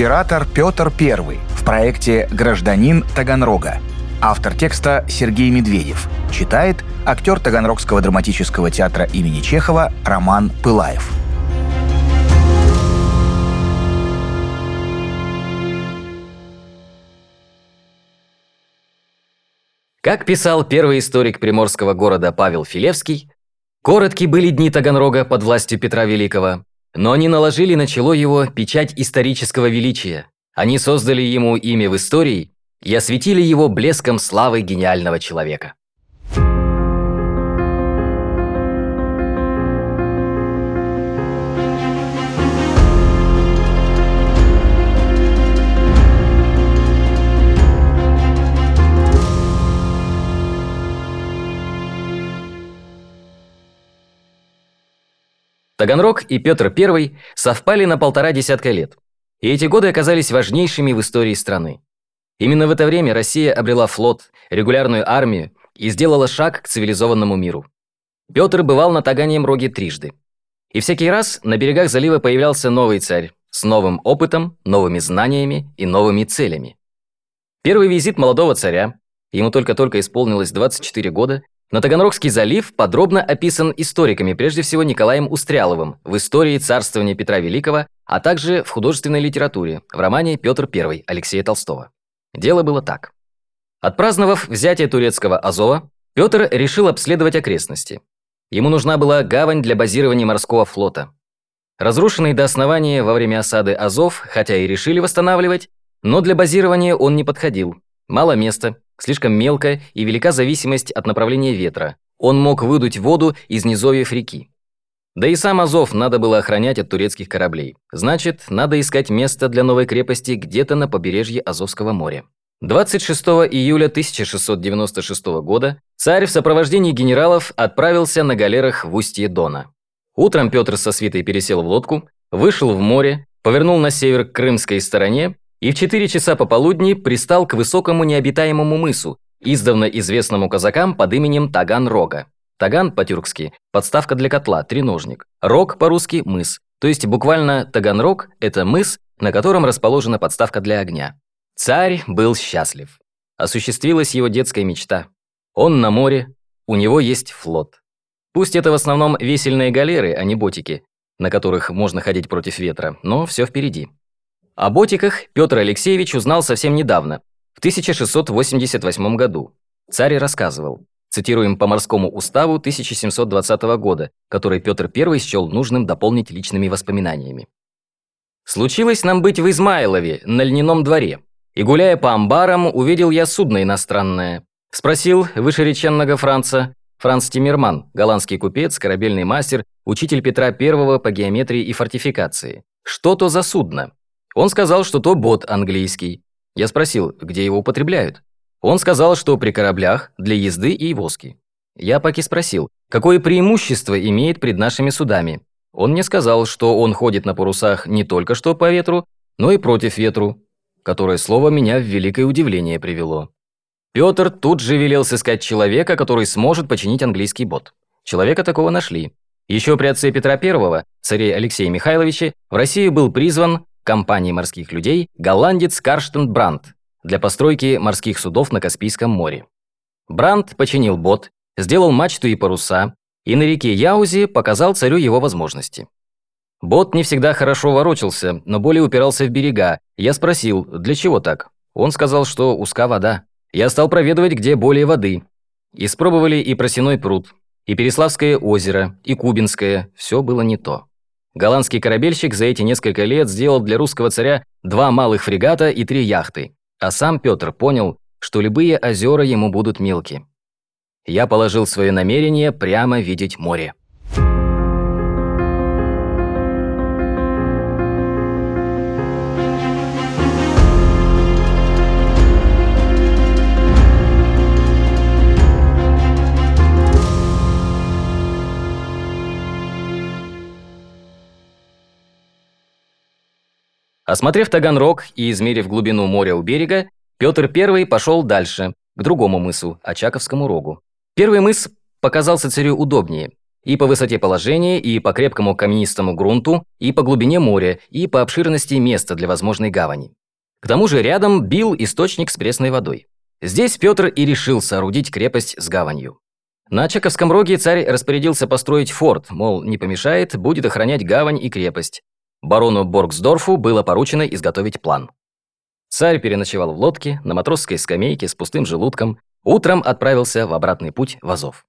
император Петр I в проекте «Гражданин Таганрога». Автор текста Сергей Медведев. Читает актер Таганрогского драматического театра имени Чехова Роман Пылаев. Как писал первый историк приморского города Павел Филевский, короткие были дни Таганрога под властью Петра Великого, но они наложили на чело его печать исторического величия. Они создали ему имя в истории и осветили его блеском славы гениального человека. Таганрог и Петр I совпали на полтора десятка лет, и эти годы оказались важнейшими в истории страны. Именно в это время Россия обрела флот, регулярную армию и сделала шаг к цивилизованному миру. Петр бывал на Таганьем роге трижды. И всякий раз на берегах залива появлялся новый царь с новым опытом, новыми знаниями и новыми целями. Первый визит молодого царя, ему только-только исполнилось 24 года, на Таганрогский залив подробно описан историками, прежде всего Николаем Устряловым, в истории царствования Петра Великого, а также в художественной литературе, в романе «Петр I» Алексея Толстого. Дело было так. Отпраздновав взятие турецкого Азова, Петр решил обследовать окрестности. Ему нужна была гавань для базирования морского флота. Разрушенный до основания во время осады Азов, хотя и решили восстанавливать, но для базирования он не подходил. Мало места, слишком мелкая и велика зависимость от направления ветра. Он мог выдуть воду из низовьев реки. Да и сам Азов надо было охранять от турецких кораблей. Значит, надо искать место для новой крепости где-то на побережье Азовского моря. 26 июля 1696 года царь в сопровождении генералов отправился на галерах в устье Дона. Утром Петр со свитой пересел в лодку, вышел в море, повернул на север к крымской стороне и в 4 часа пополудни пристал к высокому необитаемому мысу, издавна известному казакам под именем Таган-Рога. Таган по-тюркски – подставка для котла, треножник. Рог по-русски – мыс. То есть буквально Таганрог – это мыс, на котором расположена подставка для огня. Царь был счастлив. Осуществилась его детская мечта. Он на море, у него есть флот. Пусть это в основном весельные галеры, а не ботики, на которых можно ходить против ветра, но все впереди. О ботиках Петр Алексеевич узнал совсем недавно, в 1688 году. Царь рассказывал. Цитируем по морскому уставу 1720 года, который Петр I счел нужным дополнить личными воспоминаниями. «Случилось нам быть в Измайлове, на льняном дворе, и, гуляя по амбарам, увидел я судно иностранное. Спросил вышереченного Франца, Франц Тиммерман, голландский купец, корабельный мастер, учитель Петра I по геометрии и фортификации. Что то за судно? Он сказал, что то бот английский. Я спросил, где его употребляют. Он сказал, что при кораблях для езды и воски. Я паки спросил, какое преимущество имеет пред нашими судами. Он мне сказал, что он ходит на парусах не только что по ветру, но и против ветру, которое слово меня в великое удивление привело. Петр тут же велел сыскать человека, который сможет починить английский бот. Человека такого нашли. Еще при отце Петра I, царе Алексея Михайловича, в Россию был призван компании морских людей голландец Карштен Брандт, для постройки морских судов на Каспийском море. Брандт починил бот, сделал мачту и паруса, и на реке Яузи показал царю его возможности. Бот не всегда хорошо ворочался, но более упирался в берега. Я спросил, для чего так? Он сказал, что узка вода. Я стал проведывать, где более воды. Испробовали и Просиной пруд, и Переславское озеро, и Кубинское. Все было не то. Голландский корабельщик за эти несколько лет сделал для русского царя два малых фрегата и три яхты. А сам Петр понял, что любые озера ему будут мелки. Я положил свое намерение прямо видеть море. Осмотрев Таганрог и измерив глубину моря у берега, Петр I пошел дальше, к другому мысу, Очаковскому рогу. Первый мыс показался царю удобнее. и по высоте положения, и по крепкому каменистому грунту, и по глубине моря, и по обширности места для возможной гавани. К тому же рядом бил источник с пресной водой. Здесь Петр и решил соорудить крепость с гаванью. На Чаковском роге царь распорядился построить форт, мол, не помешает, будет охранять гавань и крепость. Барону Боргсдорфу было поручено изготовить план. Царь переночевал в лодке на матросской скамейке с пустым желудком, утром отправился в обратный путь в Азов.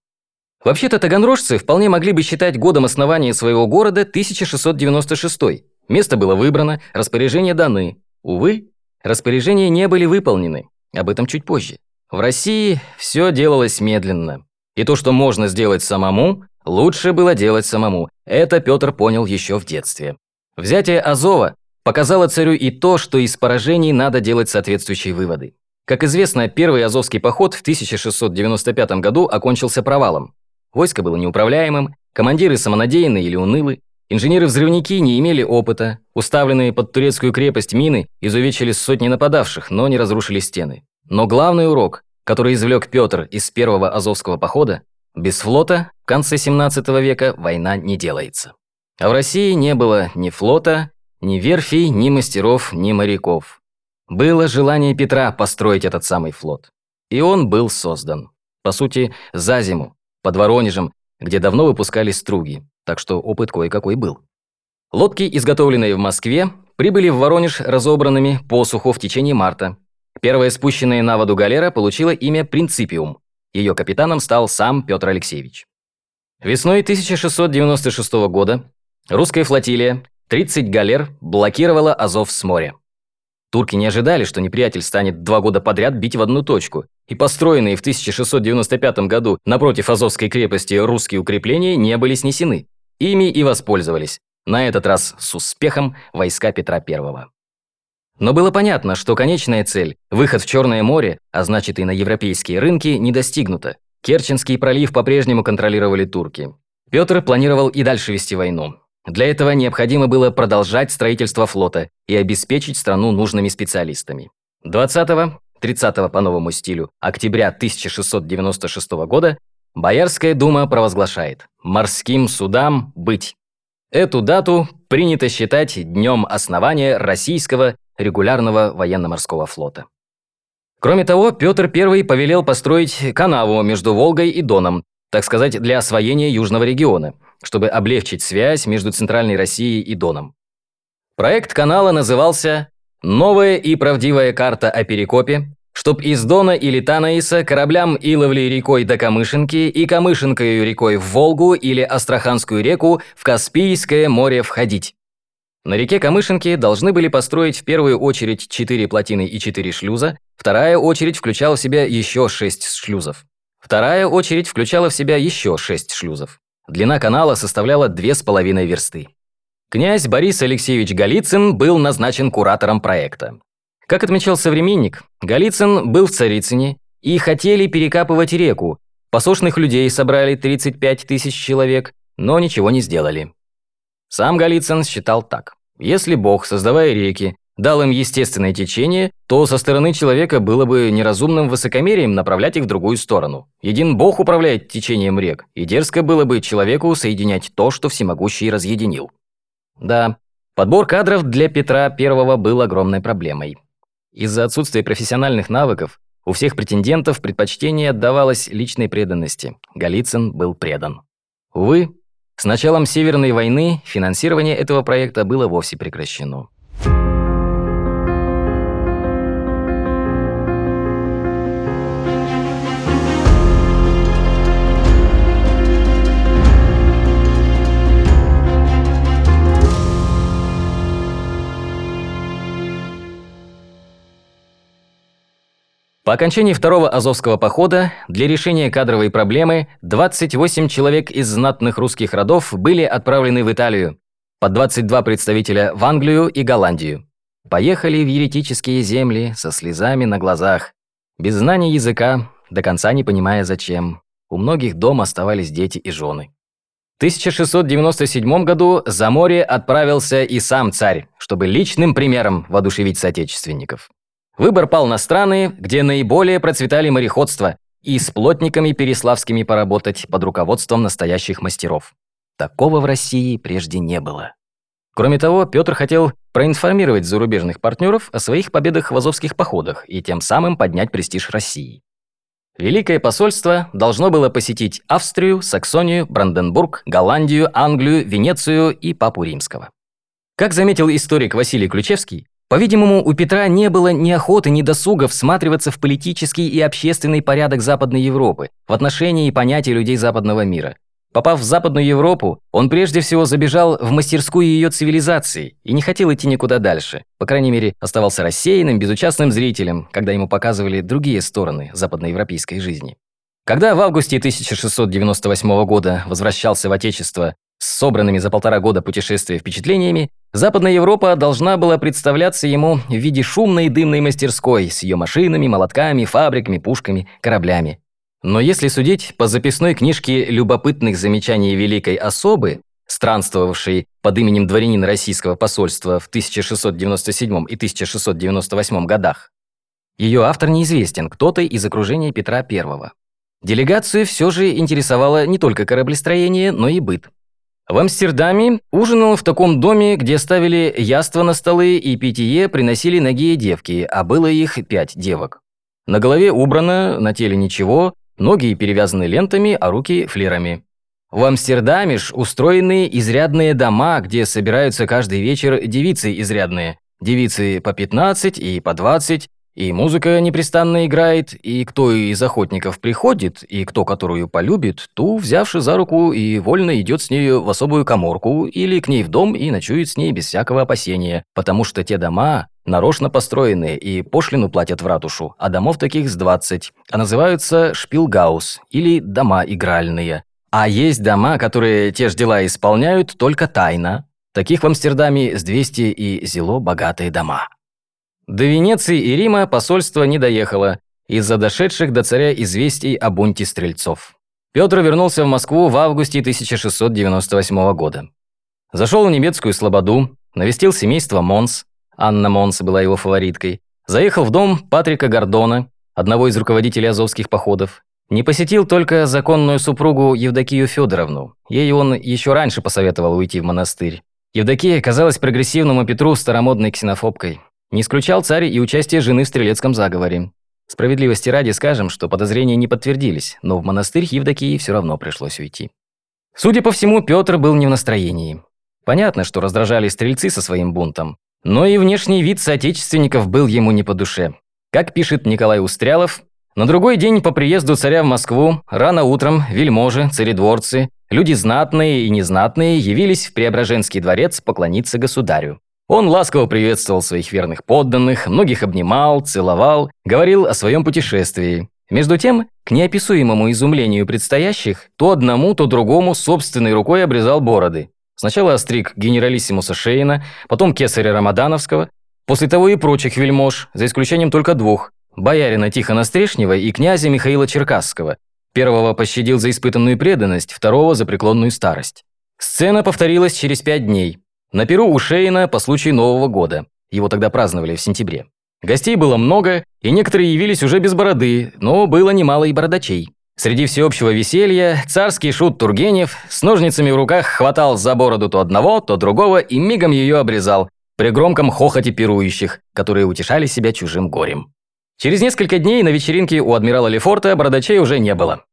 Вообще-то таганрожцы вполне могли бы считать годом основания своего города 1696. Место было выбрано, распоряжения даны. Увы, распоряжения не были выполнены. Об этом чуть позже. В России все делалось медленно. И то, что можно сделать самому, лучше было делать самому. Это Петр понял еще в детстве. Взятие Азова показало царю и то, что из поражений надо делать соответствующие выводы. Как известно, первый Азовский поход в 1695 году окончился провалом. Войско было неуправляемым, командиры самонадеянны или унылы, инженеры-взрывники не имели опыта, уставленные под турецкую крепость мины изувечили сотни нападавших, но не разрушили стены. Но главный урок, который извлек Петр из первого Азовского похода, без флота в конце 17 века война не делается. А в России не было ни флота, ни верфей, ни мастеров, ни моряков. Было желание Петра построить этот самый флот. И он был создан. По сути, за зиму, под Воронежем, где давно выпускали струги, так что опыт кое-какой был. Лодки, изготовленные в Москве, прибыли в Воронеж разобранными по суху в течение марта. Первая спущенная на воду галера получила имя «Принципиум». Ее капитаном стал сам Петр Алексеевич. Весной 1696 года русская флотилия, 30 галер, блокировала Азов с моря. Турки не ожидали, что неприятель станет два года подряд бить в одну точку, и построенные в 1695 году напротив Азовской крепости русские укрепления не были снесены. Ими и воспользовались. На этот раз с успехом войска Петра I. Но было понятно, что конечная цель – выход в Черное море, а значит и на европейские рынки, не достигнута. Керченский пролив по-прежнему контролировали турки. Петр планировал и дальше вести войну. Для этого необходимо было продолжать строительство флота и обеспечить страну нужными специалистами. 20-30 по новому стилю октября 1696 года Боярская дума провозглашает «Морским судам быть». Эту дату принято считать днем основания российского регулярного военно-морского флота. Кроме того, Петр I повелел построить канаву между Волгой и Доном, так сказать, для освоения южного региона – чтобы облегчить связь между Центральной Россией и Доном. Проект канала назывался «Новая и правдивая карта о Перекопе», чтоб из Дона или Танаиса кораблям Иловли рекой до Камышинки и Камышинкою рекой в Волгу или Астраханскую реку в Каспийское море входить. На реке Камышинки должны были построить в первую очередь 4 плотины и 4 шлюза, вторая очередь включала в себя еще 6 шлюзов. Вторая очередь включала в себя еще 6 шлюзов. Длина канала составляла две с половиной версты. Князь Борис Алексеевич Голицын был назначен куратором проекта. Как отмечал современник, Голицын был в Царицыне и хотели перекапывать реку. Посошных людей собрали 35 тысяч человек, но ничего не сделали. Сам Голицын считал так. Если Бог, создавая реки, дал им естественное течение, то со стороны человека было бы неразумным высокомерием направлять их в другую сторону. Един Бог управляет течением рек, и дерзко было бы человеку соединять то, что всемогущий разъединил. Да, подбор кадров для Петра I был огромной проблемой. Из-за отсутствия профессиональных навыков у всех претендентов предпочтение отдавалось личной преданности. Голицын был предан. Увы, с началом Северной войны финансирование этого проекта было вовсе прекращено. По окончании второго Азовского похода для решения кадровой проблемы 28 человек из знатных русских родов были отправлены в Италию, по 22 представителя в Англию и Голландию. Поехали в еретические земли со слезами на глазах, без знания языка, до конца не понимая зачем. У многих дома оставались дети и жены. В 1697 году за море отправился и сам царь, чтобы личным примером воодушевить соотечественников. Выбор пал на страны, где наиболее процветали мореходство, и с плотниками переславскими поработать под руководством настоящих мастеров. Такого в России прежде не было. Кроме того, Петр хотел проинформировать зарубежных партнеров о своих победах в азовских походах и тем самым поднять престиж России. Великое посольство должно было посетить Австрию, Саксонию, Бранденбург, Голландию, Англию, Венецию и Папу Римского. Как заметил историк Василий Ключевский, по-видимому, у Петра не было ни охоты, ни досуга всматриваться в политический и общественный порядок Западной Европы, в отношении и понятия людей западного мира. Попав в Западную Европу, он прежде всего забежал в мастерскую ее цивилизации и не хотел идти никуда дальше. По крайней мере, оставался рассеянным, безучастным зрителем, когда ему показывали другие стороны западноевропейской жизни. Когда в августе 1698 года возвращался в Отечество с собранными за полтора года путешествия впечатлениями, Западная Европа должна была представляться ему в виде шумной и дымной мастерской с ее машинами, молотками, фабриками, пушками, кораблями. Но если судить по записной книжке любопытных замечаний великой особы, странствовавшей под именем дворянина российского посольства в 1697 и 1698 годах, ее автор неизвестен, кто-то из окружения Петра I. Делегацию все же интересовало не только кораблестроение, но и быт. В Амстердаме ужинал в таком доме, где ставили яства на столы и питье приносили ноги девки, а было их пять девок. На голове убрано, на теле ничего, Ноги перевязаны лентами, а руки флерами. В Амстердаме ж устроены изрядные дома, где собираются каждый вечер девицы изрядные. Девицы по 15 и по 20, и музыка непрестанно играет, и кто из охотников приходит, и кто которую полюбит, ту, взявши за руку, и вольно идет с нею в особую коморку или к ней в дом и ночует с ней без всякого опасения, потому что те дома нарочно построенные и пошлину платят в ратушу, а домов таких с 20, а называются шпилгаус или дома игральные. А есть дома, которые те же дела исполняют только тайно. Таких в Амстердаме с 200 и зело богатые дома. До Венеции и Рима посольство не доехало из-за дошедших до царя известий о бунте стрельцов. Петр вернулся в Москву в августе 1698 года. Зашел в немецкую слободу, навестил семейство Монс, Анна Монс была его фавориткой, заехал в дом Патрика Гордона, одного из руководителей азовских походов. Не посетил только законную супругу Евдокию Федоровну. Ей он еще раньше посоветовал уйти в монастырь. Евдокия казалась прогрессивному Петру старомодной ксенофобкой. Не исключал царь и участие жены в стрелецком заговоре. Справедливости ради скажем, что подозрения не подтвердились, но в монастырь Евдокии все равно пришлось уйти. Судя по всему, Петр был не в настроении. Понятно, что раздражали стрельцы со своим бунтом, но и внешний вид соотечественников был ему не по душе. Как пишет Николай Устрялов, на другой день по приезду царя в Москву, рано утром, вельможи, царедворцы, люди знатные и незнатные явились в Преображенский дворец поклониться государю. Он ласково приветствовал своих верных подданных, многих обнимал, целовал, говорил о своем путешествии. Между тем, к неописуемому изумлению предстоящих, то одному, то другому собственной рукой обрезал бороды. Сначала остриг генералиссимуса Шейна, потом кесаря Рамадановского, после того и прочих вельмож, за исключением только двух – боярина Тихона Стрешнева и князя Михаила Черкасского. Первого пощадил за испытанную преданность, второго – за преклонную старость. Сцена повторилась через пять дней. На Перу у Шейна по случаю Нового года. Его тогда праздновали в сентябре. Гостей было много, и некоторые явились уже без бороды, но было немало и бородачей. Среди всеобщего веселья царский шут Тургенев с ножницами в руках хватал за бороду то одного, то другого и мигом ее обрезал, при громком хохоте пирующих, которые утешали себя чужим горем. Через несколько дней на вечеринке у адмирала Лефорта бородачей уже не было.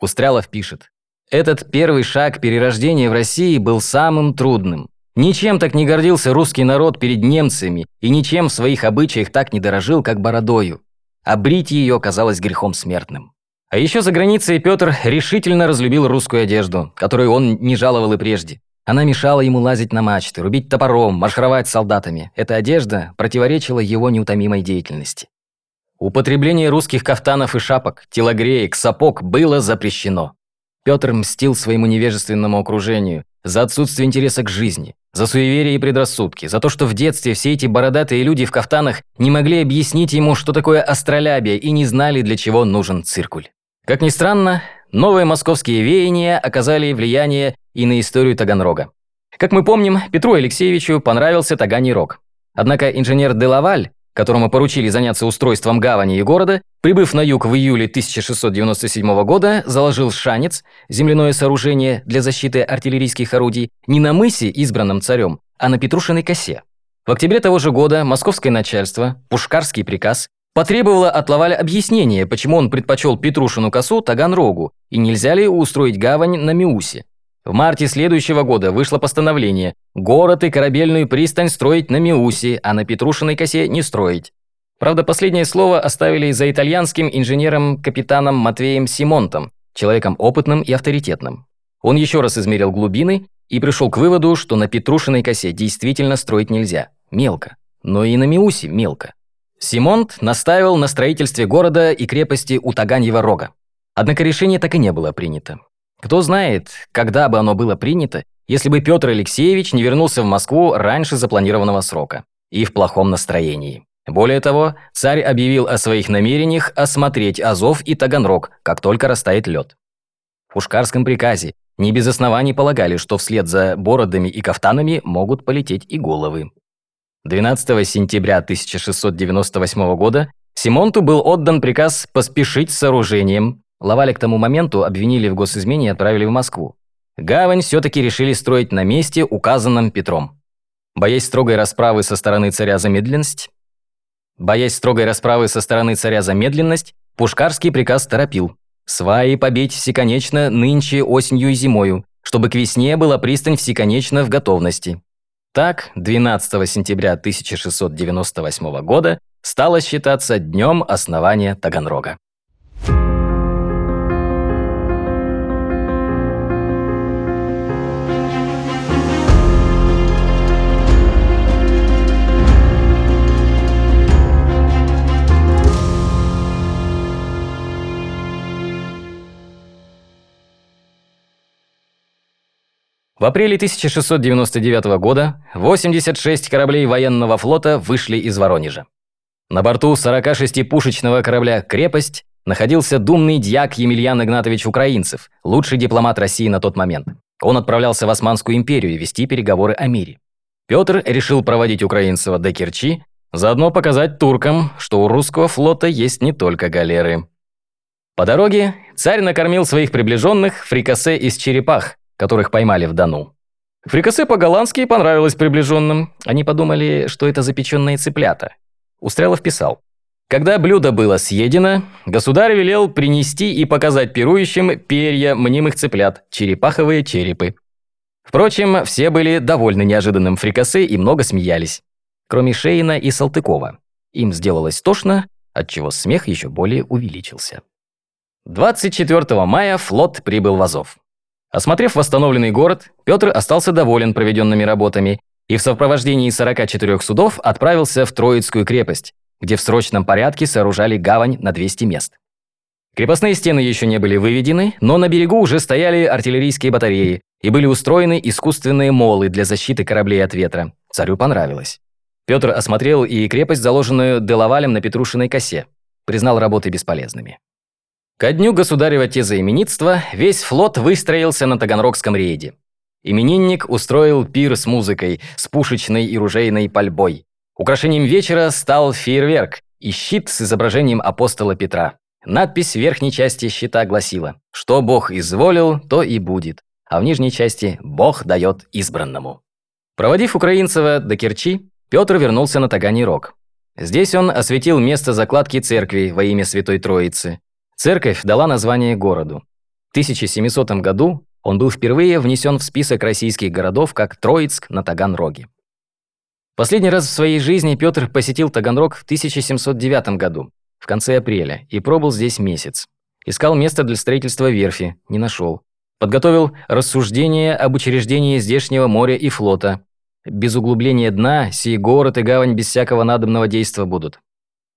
Устрялов пишет. Этот первый шаг перерождения в России был самым трудным. Ничем так не гордился русский народ перед немцами и ничем в своих обычаях так не дорожил, как бородою. А брить ее казалось грехом смертным. А еще за границей Петр решительно разлюбил русскую одежду, которую он не жаловал и прежде. Она мешала ему лазить на мачты, рубить топором, маршировать солдатами. Эта одежда противоречила его неутомимой деятельности. Употребление русских кафтанов и шапок, телогреек, сапог было запрещено. Петр мстил своему невежественному окружению за отсутствие интереса к жизни, за суеверие и предрассудки, за то, что в детстве все эти бородатые люди в кафтанах не могли объяснить ему, что такое астролябия, и не знали, для чего нужен циркуль. Как ни странно, новые московские веяния оказали влияние и на историю Таганрога. Как мы помним, Петру Алексеевичу понравился Таганий рог. Однако инженер Делаваль, которому поручили заняться устройством гавани и города, прибыв на юг в июле 1697 года, заложил шанец, земляное сооружение для защиты артиллерийских орудий, не на мысе, избранном царем, а на Петрушиной косе. В октябре того же года московское начальство, Пушкарский приказ, потребовало от Лаваля объяснение, почему он предпочел Петрушину косу Таганрогу и нельзя ли устроить гавань на Миусе. В марте следующего года вышло постановление город и корабельную пристань строить на Миусе, а на Петрушиной косе не строить. Правда, последнее слово оставили за итальянским инженером-капитаном Матвеем Симонтом, человеком опытным и авторитетным. Он еще раз измерил глубины и пришел к выводу, что на Петрушиной косе действительно строить нельзя. Мелко. Но и на Миусе мелко. Симонт настаивал на строительстве города и крепости у Таганьего рога. Однако решение так и не было принято. Кто знает, когда бы оно было принято, если бы Петр Алексеевич не вернулся в Москву раньше запланированного срока и в плохом настроении. Более того, царь объявил о своих намерениях осмотреть Азов и Таганрог, как только растает лед. В Пушкарском приказе не без оснований полагали, что вслед за бородами и кафтанами могут полететь и головы. 12 сентября 1698 года Симонту был отдан приказ поспешить с сооружением, Лаваля к тому моменту обвинили в госизмене и отправили в Москву. Гавань все-таки решили строить на месте, указанном Петром. Боясь строгой расправы со стороны царя за медленность, боясь строгой расправы со стороны царя за медленность, Пушкарский приказ торопил. Сваи побить всеконечно нынче осенью и зимою, чтобы к весне была пристань всеконечно в готовности. Так, 12 сентября 1698 года стало считаться днем основания Таганрога. В апреле 1699 года 86 кораблей военного флота вышли из Воронежа. На борту 46-пушечного корабля «Крепость» находился думный дьяк Емельян Игнатович Украинцев, лучший дипломат России на тот момент. Он отправлялся в Османскую империю вести переговоры о мире. Петр решил проводить Украинцева до Керчи, заодно показать туркам, что у русского флота есть не только галеры. По дороге царь накормил своих приближенных фрикасе из черепах, которых поймали в Дону. Фрикасе по-голландски понравилось приближенным. Они подумали, что это запеченные цыплята. Устрелов писал. Когда блюдо было съедено, государь велел принести и показать пирующим перья мнимых цыплят, черепаховые черепы. Впрочем, все были довольны неожиданным фрикасе и много смеялись. Кроме Шейна и Салтыкова. Им сделалось тошно, отчего смех еще более увеличился. 24 мая флот прибыл в Азов. Осмотрев восстановленный город, Петр остался доволен проведенными работами и в сопровождении 44 судов отправился в Троицкую крепость, где в срочном порядке сооружали гавань на 200 мест. Крепостные стены еще не были выведены, но на берегу уже стояли артиллерийские батареи и были устроены искусственные молы для защиты кораблей от ветра. Царю понравилось. Петр осмотрел и крепость, заложенную Делавалем на Петрушиной косе. Признал работы бесполезными. Ко дню государева тезаименитства весь флот выстроился на Таганрогском рейде. Именинник устроил пир с музыкой, с пушечной и ружейной пальбой. Украшением вечера стал фейерверк и щит с изображением апостола Петра. Надпись в верхней части щита гласила «Что Бог изволил, то и будет», а в нижней части «Бог дает избранному». Проводив Украинцева до Керчи, Петр вернулся на Таганий Рог. Здесь он осветил место закладки церкви во имя Святой Троицы, Церковь дала название городу. В 1700 году он был впервые внесен в список российских городов как Троицк на Таганроге. Последний раз в своей жизни Петр посетил Таганрог в 1709 году, в конце апреля, и пробыл здесь месяц. Искал место для строительства верфи, не нашел. Подготовил рассуждение об учреждении здешнего моря и флота. Без углубления дна сей город и гавань без всякого надобного действа будут.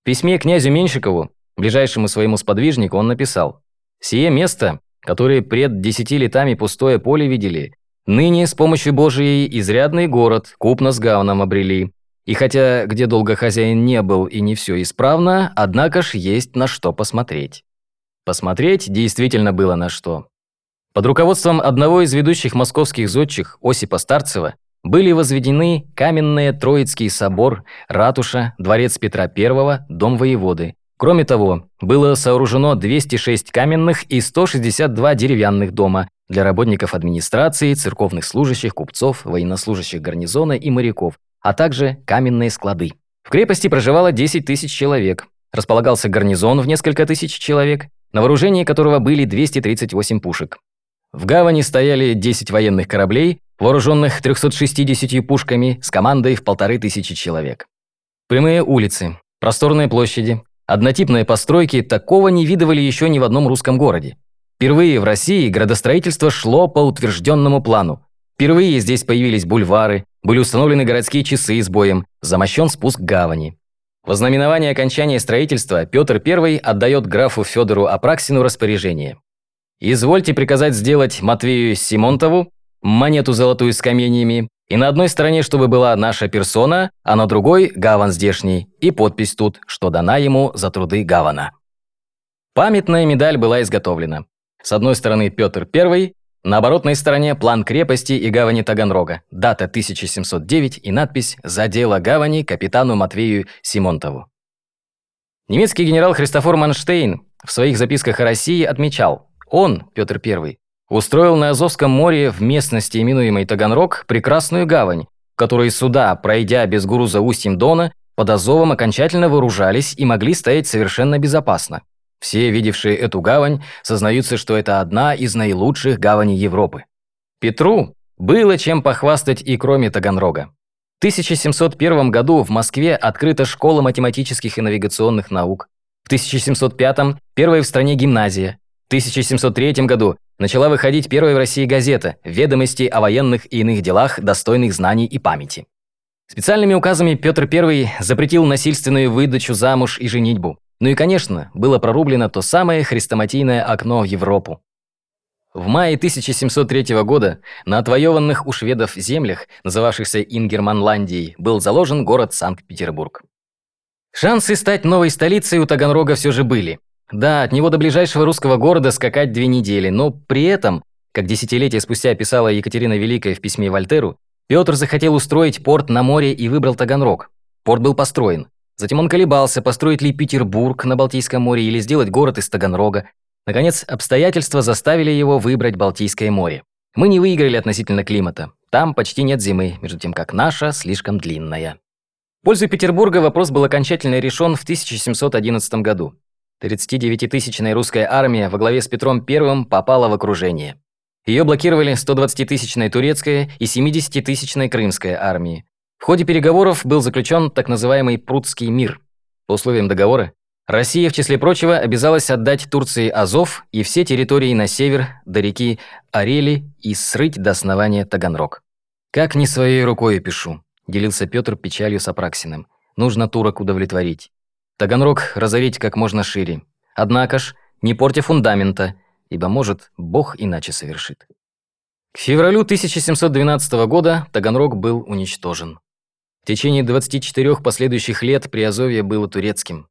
В письме князю Меньшикову Ближайшему своему сподвижнику он написал «Сие место, которое пред десяти летами пустое поле видели, ныне с помощью Божией изрядный город, купно с гавном обрели. И хотя где долго хозяин не был и не все исправно, однако ж есть на что посмотреть». Посмотреть действительно было на что. Под руководством одного из ведущих московских зодчих, Осипа Старцева, были возведены каменный Троицкий собор, ратуша, дворец Петра I, дом воеводы. Кроме того, было сооружено 206 каменных и 162 деревянных дома для работников администрации, церковных служащих, купцов, военнослужащих гарнизона и моряков, а также каменные склады. В крепости проживало 10 тысяч человек. Располагался гарнизон в несколько тысяч человек, на вооружении которого были 238 пушек. В гавани стояли 10 военных кораблей, вооруженных 360 пушками с командой в полторы тысячи человек. Прямые улицы, просторные площади, однотипные постройки такого не видывали еще ни в одном русском городе. Впервые в России градостроительство шло по утвержденному плану. Впервые здесь появились бульвары, были установлены городские часы с боем, замощен спуск гавани. Во знаменование окончания строительства Петр I отдает графу Федору Апраксину распоряжение. «Извольте приказать сделать Матвею Симонтову монету золотую с каменьями, и на одной стороне, чтобы была наша персона, а на другой – гаван здешний, и подпись тут, что дана ему за труды гавана». Памятная медаль была изготовлена. С одной стороны Петр I, на оборотной стороне план крепости и гавани Таганрога, дата 1709 и надпись «За дело гавани капитану Матвею Симонтову». Немецкий генерал Христофор Манштейн в своих записках о России отмечал, он, Петр I, устроил на Азовском море в местности, именуемой Таганрог, прекрасную гавань, в которой суда, пройдя без груза устьем Дона, под Азовом окончательно вооружались и могли стоять совершенно безопасно. Все, видевшие эту гавань, сознаются, что это одна из наилучших гаваней Европы. Петру было чем похвастать и кроме Таганрога. В 1701 году в Москве открыта школа математических и навигационных наук. В 1705 – первая в стране гимназия. В 1703 году начала выходить первая в России газета «Ведомости о военных и иных делах, достойных знаний и памяти». Специальными указами Петр I запретил насильственную выдачу замуж и женитьбу. Ну и, конечно, было прорублено то самое хрестоматийное окно в Европу. В мае 1703 года на отвоеванных у шведов землях, называвшихся Ингерманландией, был заложен город Санкт-Петербург. Шансы стать новой столицей у Таганрога все же были. Да, от него до ближайшего русского города скакать две недели, но при этом, как десятилетия спустя писала Екатерина Великая в письме Вольтеру, Петр захотел устроить порт на море и выбрал Таганрог. Порт был построен. Затем он колебался, построить ли Петербург на Балтийском море или сделать город из Таганрога. Наконец, обстоятельства заставили его выбрать Балтийское море. Мы не выиграли относительно климата. Там почти нет зимы, между тем как наша слишком длинная. В пользу Петербурга вопрос был окончательно решен в 1711 году. 39-тысячная русская армия во главе с Петром I попала в окружение. Ее блокировали 120-тысячная турецкая и 70-тысячная крымская армии. В ходе переговоров был заключен так называемый Прудский мир. По условиям договора, Россия, в числе прочего, обязалась отдать Турции Азов и все территории на север до реки Арели и срыть до основания Таганрог. «Как не своей рукой пишу», – делился Петр печалью с Апраксиным. «Нужно турок удовлетворить. Таганрог разорить как можно шире. Однако ж, не портя фундамента, ибо, может, Бог иначе совершит. К февралю 1712 года Таганрог был уничтожен. В течение 24 последующих лет Приазовье было турецким.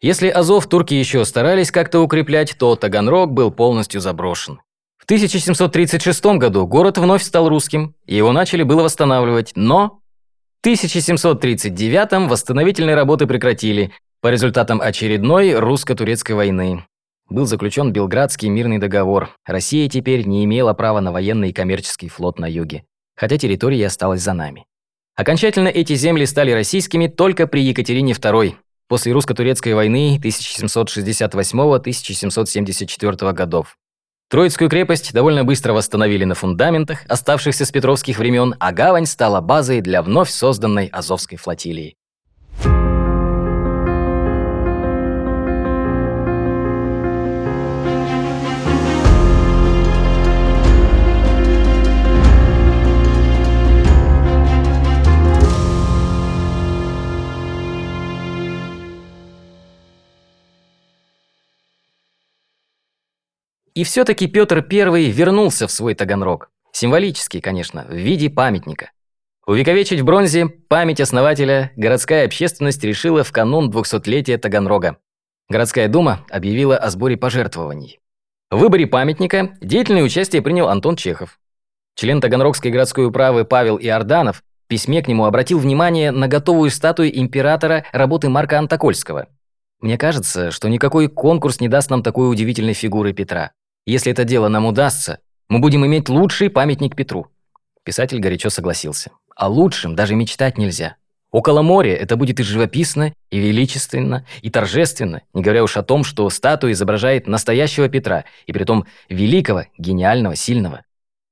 Если Азов турки еще старались как-то укреплять, то Таганрог был полностью заброшен. В 1736 году город вновь стал русским, и его начали было восстанавливать, но в 1739 восстановительные работы прекратили, по результатам очередной русско-турецкой войны был заключен Белградский мирный договор. Россия теперь не имела права на военный и коммерческий флот на юге, хотя территория осталась за нами. Окончательно эти земли стали российскими только при Екатерине II, после русско-турецкой войны 1768-1774 годов. Троицкую крепость довольно быстро восстановили на фундаментах, оставшихся с петровских времен, а гавань стала базой для вновь созданной Азовской флотилии. И все-таки Петр I вернулся в свой Таганрог. Символический, конечно, в виде памятника. Увековечить в бронзе память основателя городская общественность решила в канун 200-летия Таганрога. Городская дума объявила о сборе пожертвований. В выборе памятника деятельное участие принял Антон Чехов. Член Таганрогской городской управы Павел Иорданов в письме к нему обратил внимание на готовую статую императора работы Марка Антокольского. Мне кажется, что никакой конкурс не даст нам такой удивительной фигуры Петра. Если это дело нам удастся, мы будем иметь лучший памятник Петру. Писатель горячо согласился. О лучшем даже мечтать нельзя. Около моря это будет и живописно, и величественно, и торжественно, не говоря уж о том, что статуя изображает настоящего Петра, и притом великого, гениального, сильного.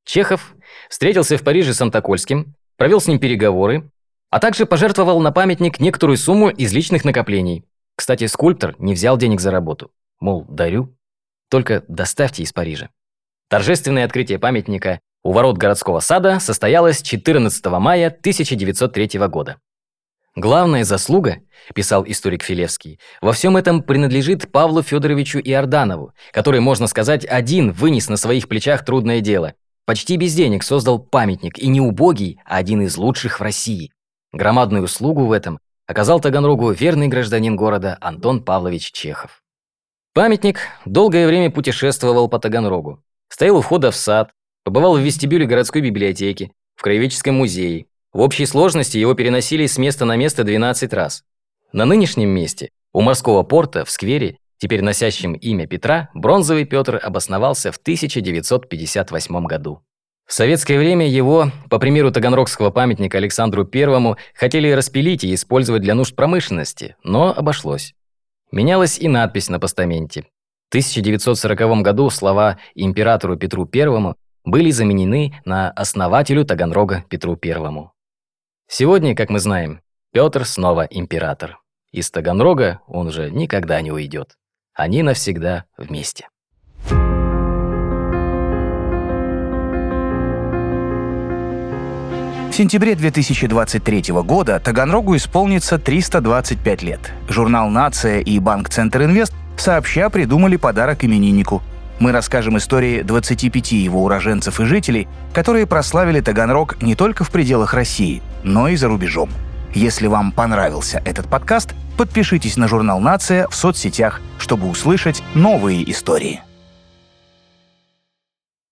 Чехов встретился в Париже с Антокольским, провел с ним переговоры, а также пожертвовал на памятник некоторую сумму из личных накоплений. Кстати, скульптор не взял денег за работу. Мол, дарю. Только доставьте из Парижа. Торжественное открытие памятника у ворот городского сада состоялось 14 мая 1903 года. Главная заслуга, писал историк Филевский, во всем этом принадлежит Павлу Федоровичу Иорданову, который, можно сказать, один вынес на своих плечах трудное дело. Почти без денег создал памятник, и не убогий, а один из лучших в России. Громадную услугу в этом оказал Таганрогу верный гражданин города Антон Павлович Чехов. Памятник долгое время путешествовал по Таганрогу. Стоял у входа в сад, Побывал в вестибюле городской библиотеки, в краеведческом музее. В общей сложности его переносили с места на место 12 раз. На нынешнем месте, у морского порта, в сквере, теперь носящем имя Петра, бронзовый Петр обосновался в 1958 году. В советское время его, по примеру Таганрогского памятника Александру Первому, хотели распилить и использовать для нужд промышленности, но обошлось. Менялась и надпись на постаменте. В 1940 году слова императору Петру Первому были заменены на основателю Таганрога Петру Первому. Сегодня, как мы знаем, Петр снова император. Из Таганрога он уже никогда не уйдет. Они навсегда вместе. В сентябре 2023 года Таганрогу исполнится 325 лет. Журнал «Нация» и Банк Центр Инвест сообща придумали подарок имениннику – мы расскажем истории 25 его уроженцев и жителей, которые прославили Таганрог не только в пределах России, но и за рубежом. Если вам понравился этот подкаст, подпишитесь на журнал «Нация» в соцсетях, чтобы услышать новые истории.